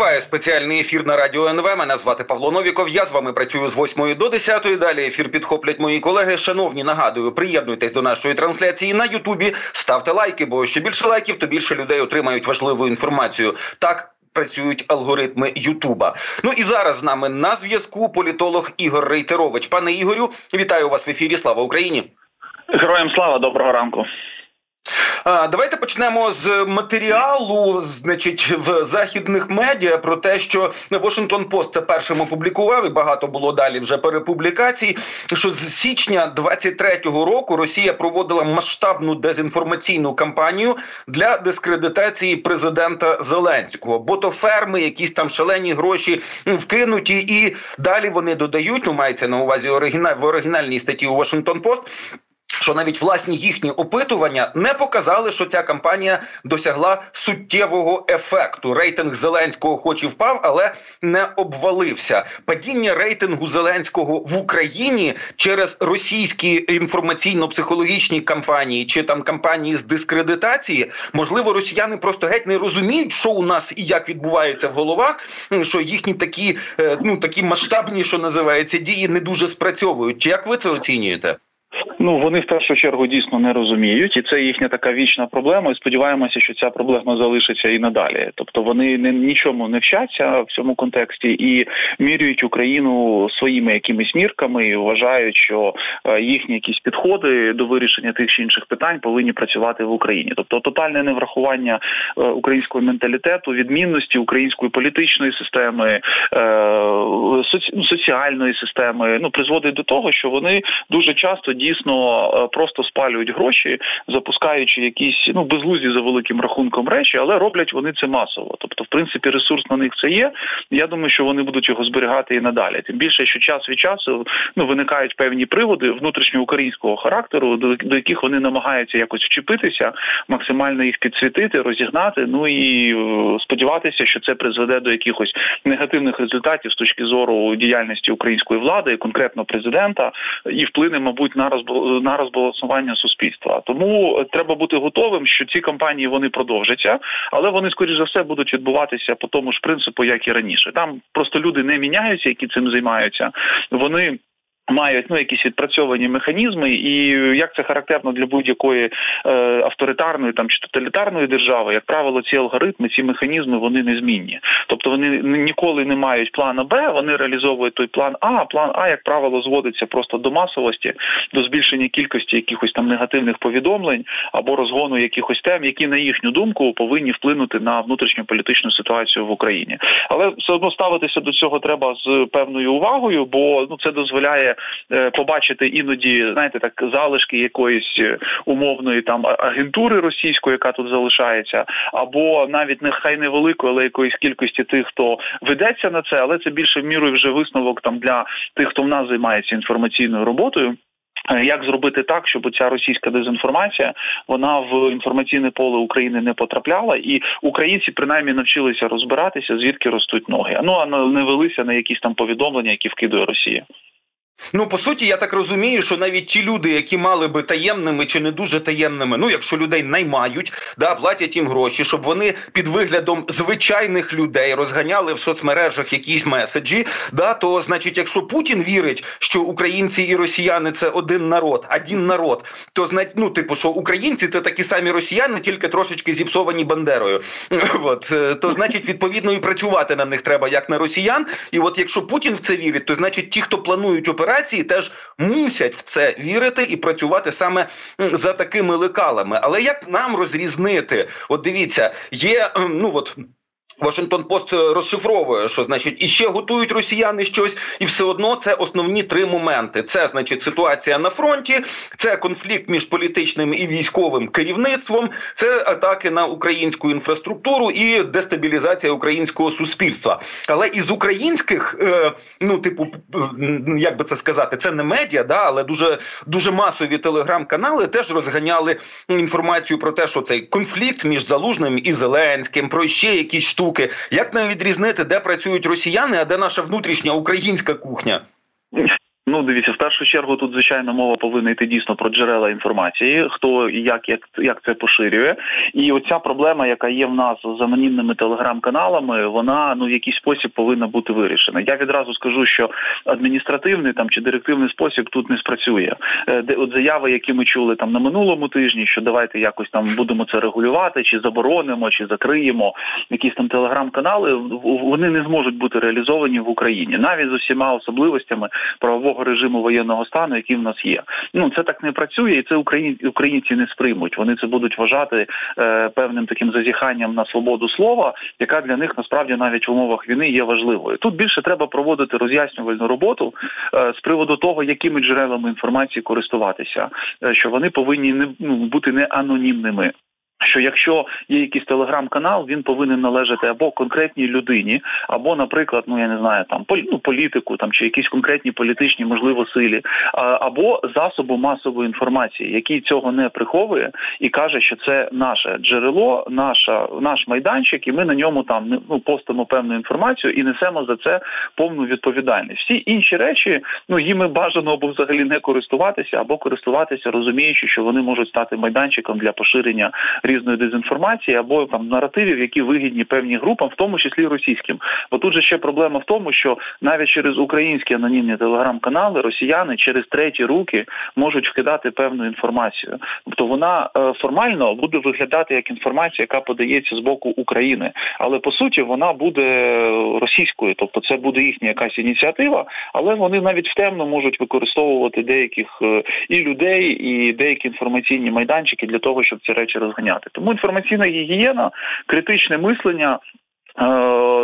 Триває спеціальний ефір на радіо НВ. Мене звати Павло Новіков. Я з вами працюю з 8 до 10. Далі ефір підхоплять мої колеги. Шановні, нагадую, приєднуйтесь до нашої трансляції на Ютубі. Ставте лайки, бо що більше лайків, то більше людей отримають важливу інформацію. Так. Працюють алгоритми Ютуба. Ну і зараз з нами на зв'язку політолог Ігор Рейтерович. Пане Ігорю, вітаю вас в ефірі. Слава Україні! Героям слава доброго ранку. Давайте почнемо з матеріалу, значить, в західних медіа про те, що Washington Post це першим опублікував, і багато було далі вже перепублікацій. Що з січня 23-го року Росія проводила масштабну дезінформаційну кампанію для дискредитації президента Зеленського, бо то ферми, якісь там шалені гроші вкинуті, і далі вони додають. Ну мається на увазі оригіналь в оригінальній статті у Washington Post, що навіть власні їхні опитування не показали, що ця кампанія досягла суттєвого ефекту. Рейтинг Зеленського, хоч і впав, але не обвалився. Падіння рейтингу Зеленського в Україні через російські інформаційно-психологічні кампанії чи там кампанії з дискредитації, можливо, росіяни просто геть не розуміють, що у нас і як відбувається в головах. Що їхні такі е, ну такі масштабні, що називається, дії не дуже спрацьовують. Чи як ви це оцінюєте? Ну вони в першу чергу дійсно не розуміють, і це їхня така вічна проблема. І сподіваємося, що ця проблема залишиться і надалі. Тобто вони не нічому не вчаться в цьому контексті і мірюють Україну своїми якимись мірками і вважають, що е, їхні якісь підходи до вирішення тих чи інших питань повинні працювати в Україні. Тобто тотальне неврахування е, українського менталітету, відмінності української політичної системи, е, соціальної системи, ну призводить до того, що вони дуже часто дійсно е, просто спалюють гроші, запускаючи якісь ну безглузді за великим рахунком речі, але роблять вони це масово. Тобто, в принципі, ресурс на них це є. Я думаю, що вони будуть його зберігати і надалі. Тим більше, що час від часу ну виникають певні приводи внутрішньоукраїнського характеру, до, до яких вони намагаються якось вчепитися, максимально їх підсвітити, розігнати. Ну і е, сподіватися, що це призведе до якихось негативних результатів з точки зору діяльності української влади, конкретно президента, і вплине, мабуть, на на розбалансування суспільства. Тому треба бути готовим, що ці кампанії вони продовжаться, але вони скоріш за все будуть відбуватися по тому ж принципу, як і раніше. Там просто люди не міняються, які цим займаються. Вони мають ну якісь відпрацьовані механізми, і як це характерно для будь-якої е, авторитарної там чи тоталітарної держави, як правило, ці алгоритми, ці механізми вони незмінні. Тобто вони ніколи не мають плана Б, вони реалізовують той план А. а План А, як правило, зводиться просто до масовості, до збільшення кількості якихось там негативних повідомлень або розгону якихось тем, які на їхню думку повинні вплинути на внутрішню політичну ситуацію в Україні. Але все одно ставитися до цього треба з певною увагою, бо ну це дозволяє побачити іноді, знаєте, так залишки якоїсь е, умовної там агентури російської, яка тут залишається, або навіть нехай невеликої, але якоїсь кількості тих, хто ведеться на це, але це більше в мірою вже висновок там для тих, хто в нас займається інформаційною роботою. Е, як зробити так, щоб ця російська дезінформація вона в інформаційне поле України не потрапляла, і українці принаймні навчилися розбиратися, звідки ростуть ноги. Ну а не велися на якісь там повідомлення, які вкидує Росія. Ну по суті, я так розумію, що навіть ті люди, які мали би таємними чи не дуже таємними, ну якщо людей наймають, да платять їм гроші, щоб вони під виглядом звичайних людей розганяли в соцмережах якісь меседжі. Да, то значить, якщо Путін вірить, що українці і росіяни це один народ, один народ, то знать, ну, типу, що українці це такі самі росіяни, тільки трошечки зіпсовані бандерою. От е, то значить, відповідно і працювати на них треба як на росіян. І от якщо Путін в це вірить, то значить ті, хто планують операцію, операції теж мусять в це вірити і працювати саме за такими лекалами. Але як нам розрізнити? От дивіться, є ну от. Вашингтон Пост розшифровує, що значить і ще готують росіяни щось, і все одно це основні три моменти: це значить ситуація на фронті, це конфлікт між політичним і військовим керівництвом, це атаки на українську інфраструктуру і дестабілізація українського суспільства. Але із українських, е, ну типу, як би це сказати, це не медіа, да, але дуже дуже масові телеграм-канали теж розганяли інформацію про те, що цей конфлікт між залужним і Зеленським, про ще якісь штуки штуки. Як нам відрізнити, де працюють росіяни, а де наша внутрішня українська кухня? Ну, дивіться, в першу чергу тут звичайно мова повинна йти дійсно про джерела інформації, хто і як як як це поширює, і оця проблема, яка є в нас з анонімними телеграм-каналами, вона ну в якийсь спосіб повинна бути вирішена. Я відразу скажу, що адміністративний там чи директивний спосіб тут не спрацює. Е, де от заяви, які ми чули там на минулому тижні, що давайте якось там будемо це регулювати, чи заборонимо, чи закриємо якісь там телеграм-канали, вони не зможуть бути реалізовані в Україні навіть з усіма особливостями правового такого режиму воєнного стану, який в нас є. Ну це так не працює, і це українці не сприймуть. Вони це будуть вважати е, певним таким зазіханням на свободу слова, яка для них насправді навіть в умовах війни є важливою. Тут більше треба проводити роз'яснювальну роботу е, з приводу того, якими джерелами інформації користуватися, е, що вони повинні не ну, бути не анонімними. Що якщо є якийсь телеграм-канал, він повинен належати або конкретній людині, або, наприклад, ну я не знаю, там ну, політику, там чи якісь конкретні політичні, можливо, силі, або засобу масової інформації, який цього не приховує і каже, що це наше джерело, наша наш майданчик, і ми на ньому там ну постимо певну інформацію і несемо за це повну відповідальність. Всі інші речі, ну їми бажано або взагалі не користуватися, або користуватися, розуміючи, що вони можуть стати майданчиком для поширення різної дезінформації або там наративів, які вигідні певні групам, в тому числі російським. Бо тут же ще проблема в тому, що навіть через українські анонімні телеграм-канали росіяни через треті руки можуть вкидати певну інформацію. Тобто вона е, формально буде виглядати як інформація, яка подається з боку України, але по суті вона буде російською, тобто це буде їхня якась ініціатива, але вони навіть в темно можуть використовувати деяких е, і людей, і деякі інформаційні майданчики для того, щоб ці речі розганяти приймати. Тому інформаційна гігієна, критичне мислення. Е,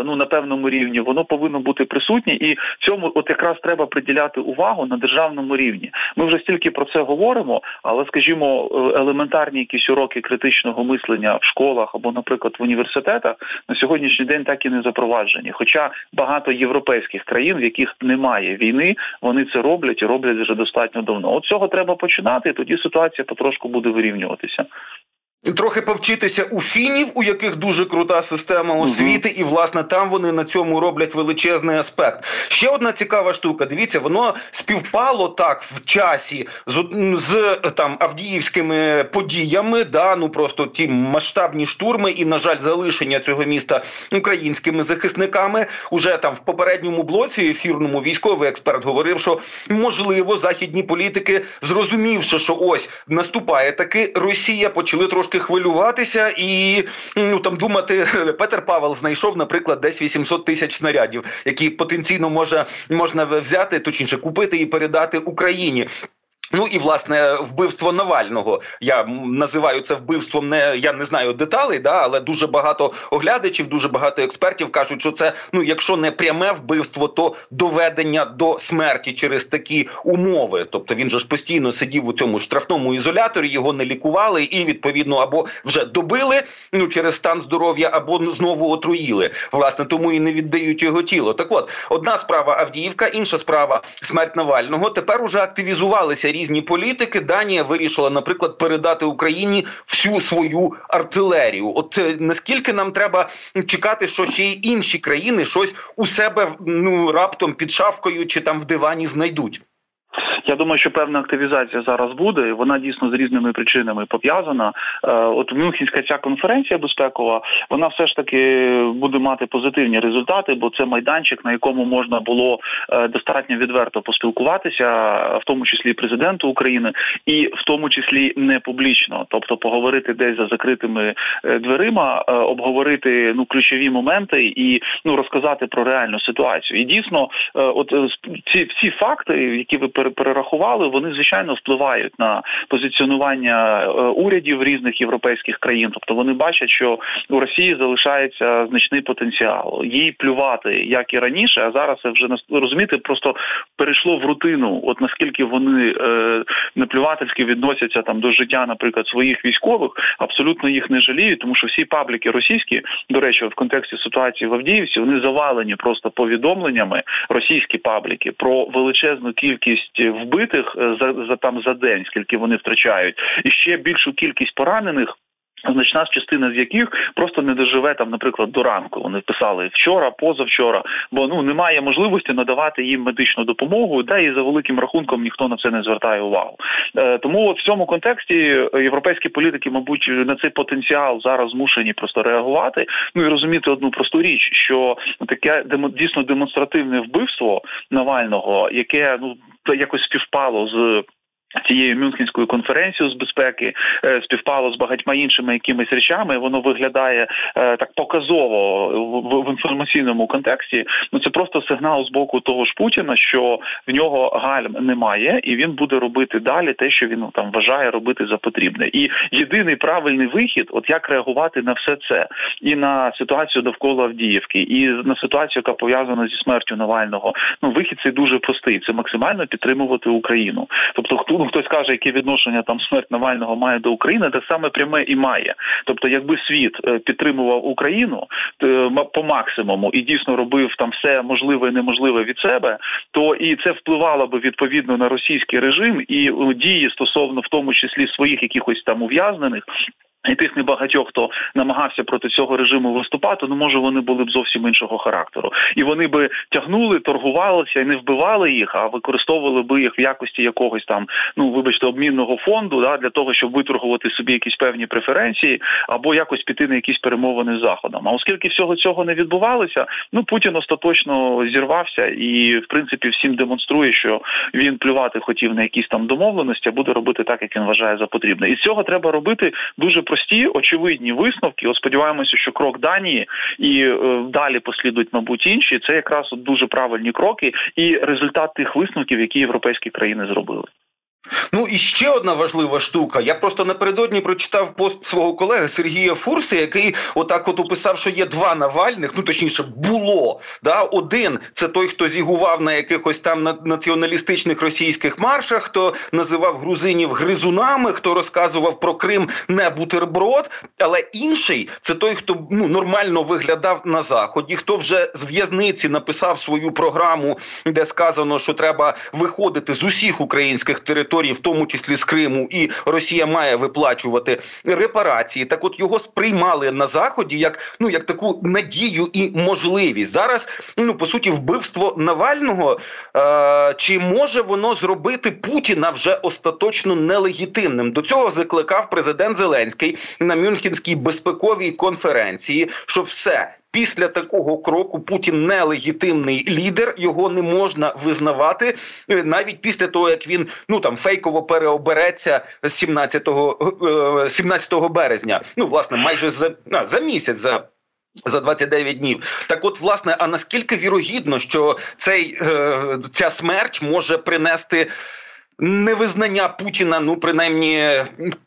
ну на певному рівні воно повинно бути присутнє, і цьому от якраз треба приділяти увагу на державному рівні. Ми вже стільки про це говоримо, але скажімо, е, елементарні якісь уроки критичного мислення в школах або, наприклад, в університетах на сьогоднішній день так і не запроваджені. Хоча багато європейських країн, в яких немає війни, вони це роблять і роблять вже достатньо давно. От цього треба починати, і тоді ситуація потрошку буде вирівнюватися. Трохи повчитися у фінів, у яких дуже крута система освіти, угу. і власне там вони на цьому роблять величезний аспект. Ще одна цікава штука. Дивіться, воно співпало так в часі з з там Авдіївськими подіями. Да, ну просто ті масштабні штурми, і на жаль, залишення цього міста українськими захисниками. Уже там в попередньому блоці ефірному військовий експерт говорив, що можливо західні політики, зрозумівши, що ось наступає таки Росія, почали трошки трошки хвилюватися і ну там думати, Петер Павел знайшов, наприклад, десь 800 тисяч снарядів, які потенційно може можна взяти, точніше купити і передати Україні. Ну і власне вбивство Навального. Я називаю це вбивством. Не я не знаю деталей, да, але дуже багато оглядачів, дуже багато експертів кажуть, що це ну, якщо не пряме вбивство, то доведення до смерті через такі умови. Тобто він же ж постійно сидів у цьому штрафному ізоляторі, його не лікували, і відповідно або вже добили ну через стан здоров'я, або знову отруїли. Власне, тому і не віддають його тіло. Так, от одна справа Авдіївка, інша справа смерть Навального. Тепер уже активізувалися різні політики. Данія вирішила, наприклад, передати Україні всю свою артилерію. От е, наскільки нам треба чекати, що ще й інші країни щось у себе ну раптом під шавкою чи там в дивані знайдуть. Я думаю, що певна активізація зараз буде. Вона дійсно з різними причинами пов'язана. Е, от Мюнхенська ця конференція безпекова, вона все ж таки буде мати позитивні результати, бо це майданчик, на якому можна було е, достатньо відверто поспілкуватися, в тому числі президенту України, і в тому числі не публічно, тобто поговорити десь за закритими е, дверима, обговорити ну ключові моменти і ну розказати про реальну ситуацію. І дійсно, от ці всі факти, які ви перерахували, перерахували, вони звичайно впливають на позиціонування е, урядів різних європейських країн. Тобто вони бачать, що у Росії залишається значний потенціал. Їй плювати як і раніше, а зараз це вже розумієте, просто перейшло в рутину. От наскільки вони е, неплювательськи відносяться там до життя, наприклад, своїх військових, абсолютно їх не жаліють, тому що всі пабліки російські, до речі, в контексті ситуації в Авдіївці, вони завалені просто повідомленнями російські пабліки про величезну кількість вбитих е, за за там за день, скільки вони втрачають, і ще більшу кількість поранених. Значна частина з яких просто не доживе там, наприклад, до ранку. Вони писали вчора, позавчора, бо ну немає можливості надавати їм медичну допомогу, да і за великим рахунком ніхто на це не звертає увагу. Е, Тому от в цьому контексті європейські політики, мабуть, на цей потенціал зараз змушені просто реагувати. Ну і розуміти одну просту річ, що таке дійсно демонстративне вбивство Навального, яке ну якось співпало з цією Мюнхенською конференцією з безпеки е, співпало з багатьма іншими якимись речами. Воно виглядає е, так показово в інформаційному контексті. Ну це просто сигнал з боку того ж Путіна, що в нього гальм немає, і він буде робити далі те, що він там вважає робити за потрібне. І єдиний правильний вихід, от як реагувати на все це, і на ситуацію довкола Авдіївки, і на ситуацію, яка пов'язана зі смертю Навального. Ну вихід цей дуже простий. Це максимально підтримувати Україну. Тобто, хто ну хтось каже, яке відношення там смерть Навального має до України, так саме пряме і має. Тобто, якби світ е, підтримував Україну е, по максимуму і дійсно робив там все можливе і неможливе від себе, то і це впливало би відповідно на російський режим і дії стосовно в тому числі своїх якихось там ув'язнених. І тих небагатьох, хто намагався проти цього режиму виступати, ну може вони були б зовсім іншого характеру, і вони би тягнули, торгувалися і не вбивали їх, а використовували би їх в якості якогось там, ну вибачте, обмінного фонду, да для того, щоб виторгувати собі якісь певні преференції, або якось піти на якісь перемовини з заходом. А оскільки всього цього не відбувалося, ну Путін остаточно зірвався і, в принципі, всім демонструє, що він плювати хотів на якісь там домовленості, а буде робити так, як він вважає за потрібне. І з цього треба робити дуже прості прості очевидні висновки. От сподіваємося, що крок Данії і е, далі послідують, мабуть, інші. Це якраз дуже правильні кроки і результат тих висновків, які європейські країни зробили. Ну і ще одна важлива штука. Я просто напередодні прочитав пост свого колеги Сергія Фурси, який отак от описав, що є два Навальних, ну точніше, було. Да? Один це той, хто зігував на якихось там націоналістичних російських маршах, хто називав грузинів гризунами, хто розказував про Крим не бутерброд. Але інший це той, хто ну нормально виглядав на заході, хто вже з в'язниці написав свою програму, де сказано, що треба виходити з усіх українських територій в тому числі з Криму, і Росія має виплачувати репарації. Так, от його сприймали на заході як ну як таку надію і можливість зараз. Ну по суті, вбивство Навального е, чи може воно зробити Путіна вже остаточно нелегітимним? До цього закликав президент Зеленський на Мюнхенській безпековій конференції, що все після такого кроку Путін нелегітимний лідер, його не можна визнавати е, навіть після того, як він ну там фейково переобереться 17 17 е, березня. Ну власне, майже за за місяць за. За 29 днів, так от власне, а наскільки вірогідно, що цей е, ця смерть може принести невизнання Путіна, ну принаймні,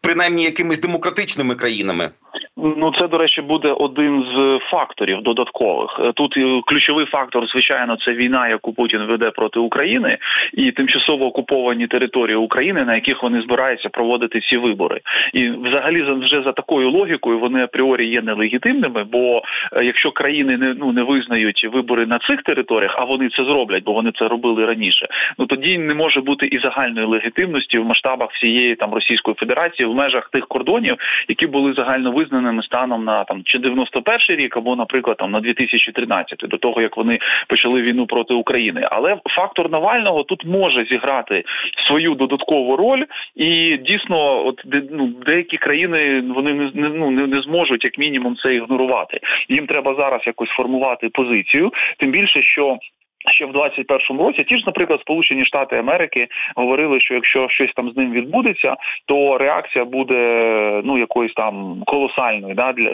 принаймні якимись демократичними країнами? Ну це до речі буде один з факторів додаткових. Е, тут е, ключовий фактор, звичайно, це війна, яку Путін веде проти України, і тимчасово окуповані території України, на яких вони збираються проводити ці вибори. І взагалі вже за такою логікою вони апріорі є нелегітимними. Бо е, якщо країни не ну не визнають вибори на цих територіях, а вони це зроблять, бо вони це робили раніше. Ну тоді не може бути і загальної легітимності в масштабах всієї там Російської Федерації в межах тих кордонів, які були загально визнані впевненими станом на там чи 91 рік, або, наприклад, там на 2013, до того як вони почали війну проти України. Але фактор Навального тут може зіграти свою додаткову роль, і дійсно, от ну, деякі країни вони не ну не, не зможуть як мінімум це ігнорувати. Їм треба зараз якось формувати позицію, тим більше що. Ще в 21-му році ті ж, наприклад, Сполучені Штати Америки говорили, що якщо щось там з ним відбудеться, то реакція буде ну якоюсь там колосальною, да для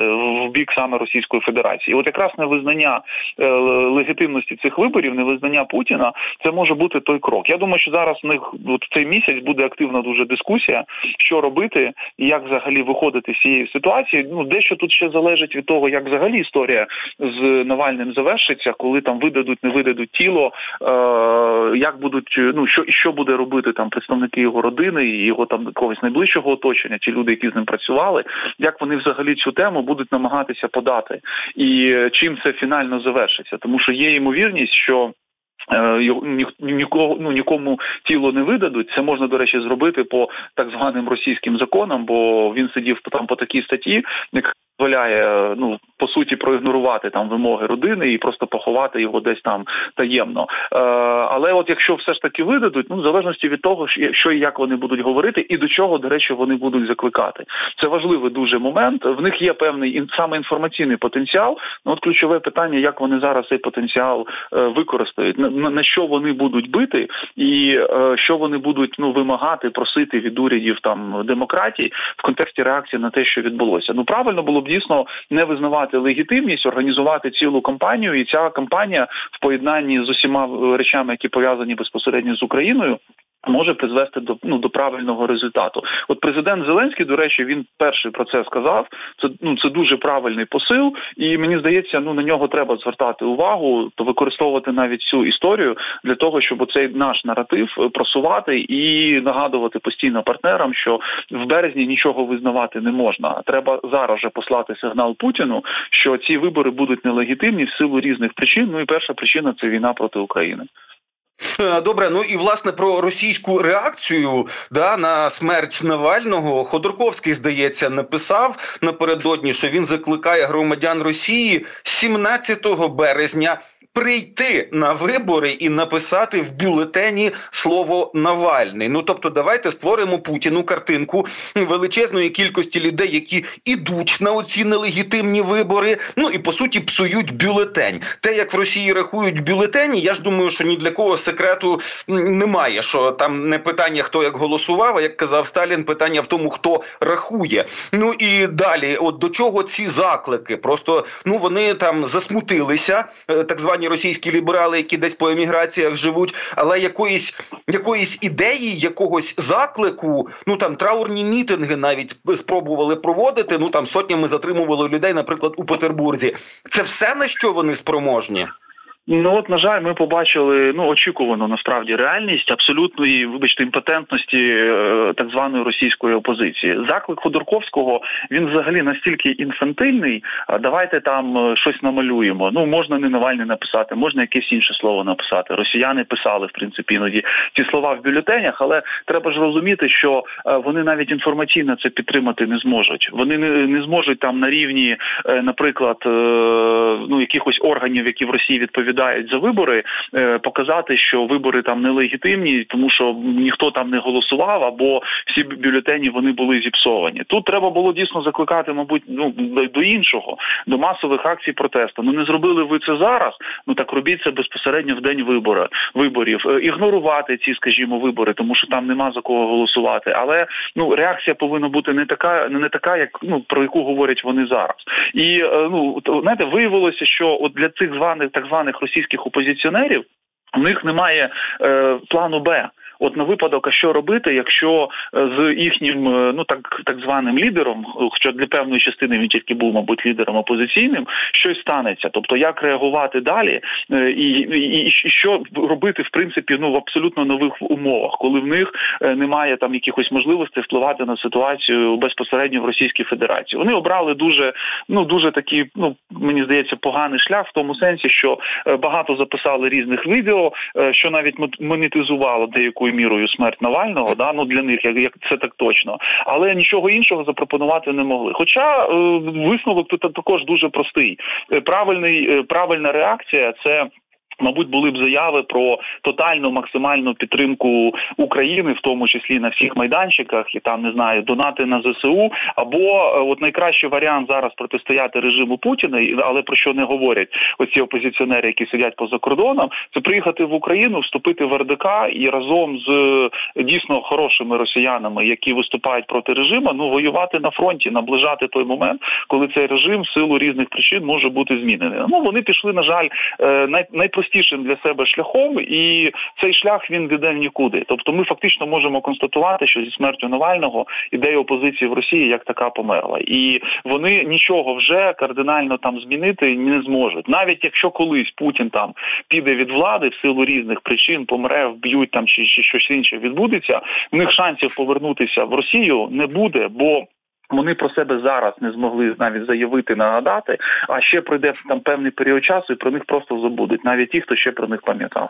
в бік саме Російської Федерації. І От якраз невизнання е, легітимності цих виборів, невизнання Путіна, це може бути той крок. Я думаю, що зараз в них от цей місяць буде активна дуже дискусія, що робити і як взагалі виходити з цієї ситуації. Ну дещо тут ще залежить від того, як взагалі історія з Навальним завершиться, коли там видадуть, не видадуть тіло, е, як будуть ну що що буде робити там представники його родини і його там когось найближчого оточення, ті люди, які з ним працювали, як вони взагалі цю тему будуть намагатися подати, і чим це фінально завершиться, тому що є ймовірність, що нікого ну нікому тіло не видадуть. Це можна до речі зробити по так званим російським законам, бо він сидів там по такій статті, яка дозволяє ну по суті проігнорувати там вимоги родини і просто поховати його десь там таємно. Е, Але от якщо все ж таки видадуть, ну в залежності від того, що і як вони будуть говорити, і до чого до речі вони будуть закликати. Це важливий дуже момент. В них є певний саме інформаційний потенціал. Ну от ключове питання, як вони зараз цей потенціал е, використають, на, на що вони будуть бити, і е, що вони будуть ну вимагати, просити від урядів там демократії в контексті реакції на те, що відбулося. Ну правильно було дійсно не визнавати легітимність, організувати цілу кампанію, і ця кампанія в поєднанні з усіма речами, які пов'язані безпосередньо з Україною. Може призвести до ну до правильного результату. От президент Зеленський, до речі, він перший про це сказав. Це ну це дуже правильний посил, і мені здається, ну на нього треба звертати увагу, то використовувати навіть цю історію для того, щоб цей наш наратив просувати і нагадувати постійно партнерам, що в березні нічого визнавати не можна. Треба зараз же послати сигнал Путіну, що ці вибори будуть нелегітимні в силу різних причин. Ну і перша причина це війна проти України. Е, добре, ну і власне про російську реакцію да на смерть Навального Ходорковський здається написав напередодні, що він закликає громадян Росії 17 березня прийти на вибори і написати в бюлетені слово Навальний. Ну тобто, давайте створимо Путіну картинку величезної кількості людей, які ідуть на оці нелегітимні вибори. Ну і по суті псують бюлетень. Те, як в Росії рахують бюлетені, я ж думаю, що ні для кого секрету немає. Що там не питання, хто як голосував, а як казав Сталін, питання в тому, хто рахує. Ну і далі, от до чого ці заклики? Просто ну вони там засмутилися, е, так звані звані російські ліберали, які десь по еміграціях живуть, але якоїсь якоїсь ідеї, якогось заклику, ну там траурні мітинги навіть спробували проводити. Ну там сотнями затримували людей, наприклад, у Петербурзі. Це все на що вони спроможні. Ну от на жаль, ми побачили ну очікувану насправді реальність абсолютної, вибачте, імпотентності е, так званої російської опозиції. Заклик Ходорковського він взагалі настільки інфантильний. Давайте там е, щось намалюємо. Ну можна не Навальний написати, можна якесь інше слово написати. Росіяни писали в принципі іноді ці слова в бюлетенях, але треба ж розуміти, що е, вони навіть інформаційно це підтримати не зможуть. Вони не, не зможуть там на рівні, наприклад, ну якихось органів, які в Росії відповідають відповідають за вибори, е, показати, що вибори там нелегітимні, тому що ніхто там не голосував, або всі бюлетені вони були зіпсовані. Тут треба було дійсно закликати, мабуть, ну до іншого, до масових акцій протесту. Ну не зробили ви це зараз. Ну так робіть це безпосередньо в день вибора виборів, е, ігнорувати ці, скажімо, вибори, тому що там нема за кого голосувати. Але ну реакція повинна бути не така, не така, як ну про яку говорять вони зараз. І е, ну знаєте, виявилося, що от для цих званих так званих російських опозиціонерів у них немає е, плану Б. От на випадок, а що робити, якщо е, з їхнім е, ну так так званим лідером, хоча для певної частини він тільки був, мабуть, лідером опозиційним, щось станеться, тобто як реагувати далі, е, і і, і що робити в принципі ну в абсолютно нових умовах, коли в них немає там якихось можливостей впливати на ситуацію безпосередньо в Російській Федерації. Вони обрали дуже ну дуже такий, ну мені здається, поганий шлях в тому сенсі, що багато записали різних відео, що навіть монетизувало деяку великою мірою смерть Навального. Да, ну для них як, як це так точно, але нічого іншого запропонувати не могли. Хоча е, висновок тут також дуже простий. Е, правильний е, правильна реакція це. Мабуть, були б заяви про тотальну максимальну підтримку України, в тому числі на всіх майданчиках, і там не знаю, донати на ЗСУ. Або е, от найкращий варіант зараз протистояти режиму Путіна, але про що не говорять оці опозиціонери, які сидять поза кордоном, це приїхати в Україну, вступити в РДК і разом з е, дійсно хорошими росіянами, які виступають проти режиму, ну воювати на фронті, наближати той момент, коли цей режим в силу різних причин може бути змінений. Ну вони пішли, на жаль, е, най найпростішим для себе шляхом, і цей шлях він веде в нікуди. Тобто, ми фактично можемо констатувати, що зі смертю Навального ідея опозиції в Росії як така померла, і вони нічого вже кардинально там змінити не зможуть, навіть якщо колись Путін там піде від влади в силу різних причин, помре, вб'ють там чи, чи щось інше відбудеться. У них шансів повернутися в Росію не буде, бо вони про себе зараз не змогли навіть заявити, нагадати. А ще пройде там певний період часу, і про них просто забудуть, навіть ті, хто ще про них пам'ятав.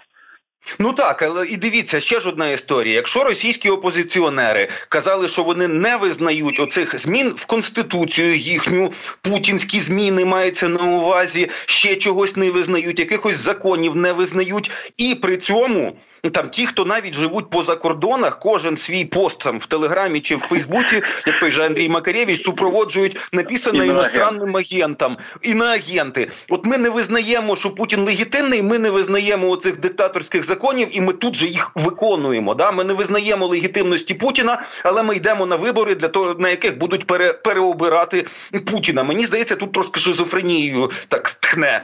Ну так, але і дивіться, ще ж одна історія. Якщо російські опозиціонери казали, що вони не визнають оцих змін в конституцію їхню путінські зміни мається на увазі, ще чогось не визнають, якихось законів не визнають, і при цьому ну, там ті, хто навіть живуть по закордонах, кожен свій пост там в Телеграмі чи в Фейсбуці, як же Андрій Макаревич, супроводжують написане іностранним агентам і на агенти. От ми не визнаємо, що Путін легітимний. Ми не визнаємо оцих диктаторських законів, і ми тут же їх виконуємо. Да? Ми не визнаємо легітимності Путіна, але ми йдемо на вибори для того, на яких будуть пере, переобирати Путіна. Мені здається, тут трошки шизофренією так тхне.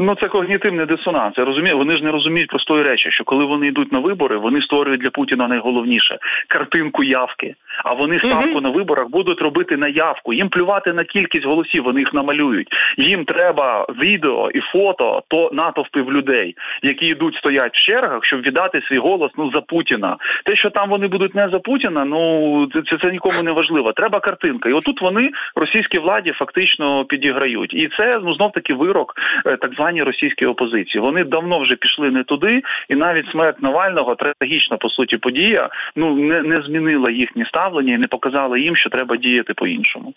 Ну це когнітивний дисонанс. Я розумію, вони ж не розуміють простої речі, що коли вони йдуть на вибори, вони створюють для Путіна найголовніше картинку явки. А вони ставку на виборах будуть робити на явку. Їм плювати на кількість голосів, вони їх намалюють. Їм треба відео і фото то натовпів людей, які йдуть стоять в чергах, щоб віддати свій голос ну за Путіна. Те, що там вони будуть не за Путіна, ну це це нікому не важливо. Треба картинка. І отут вони російській владі фактично підіграють. І це ну знов таки вирок так званій російській опозиції. Вони давно вже пішли не туди, і навіть смерть Навального трагічна по суті подія. Ну не, не змінила їхні ставлення і не показала їм, що треба діяти по іншому.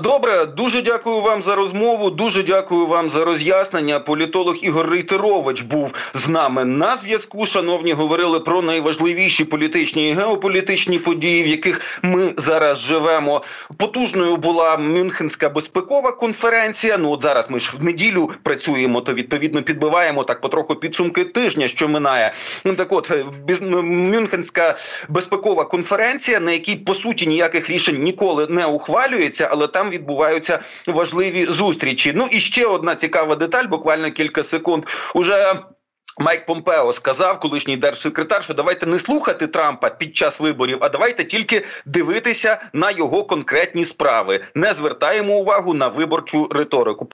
Добре, дуже дякую вам за розмову. Дуже дякую вам за роз'яснення. Політолог Ігор Рейтерович був з нами на зв'язку. Шановні говорили про найважливіші політичні і геополітичні події, в яких ми зараз живемо. Потужною була Мюнхенська безпекова конференція. Ну от зараз ми ж в неділю працюємо, то відповідно підбиваємо так потроху підсумки тижня, що минає. Ну так, от Мюнхенська безпекова конференція, на якій по суті ніяких рішень ніколи не ухвалюється але там відбуваються важливі зустрічі. Ну і ще одна цікава деталь, буквально кілька секунд. Уже Майк Помпео сказав, колишній держсекретар, що давайте не слухати Трампа під час виборів, а давайте тільки дивитися на його конкретні справи. Не звертаємо увагу на виборчу риторику.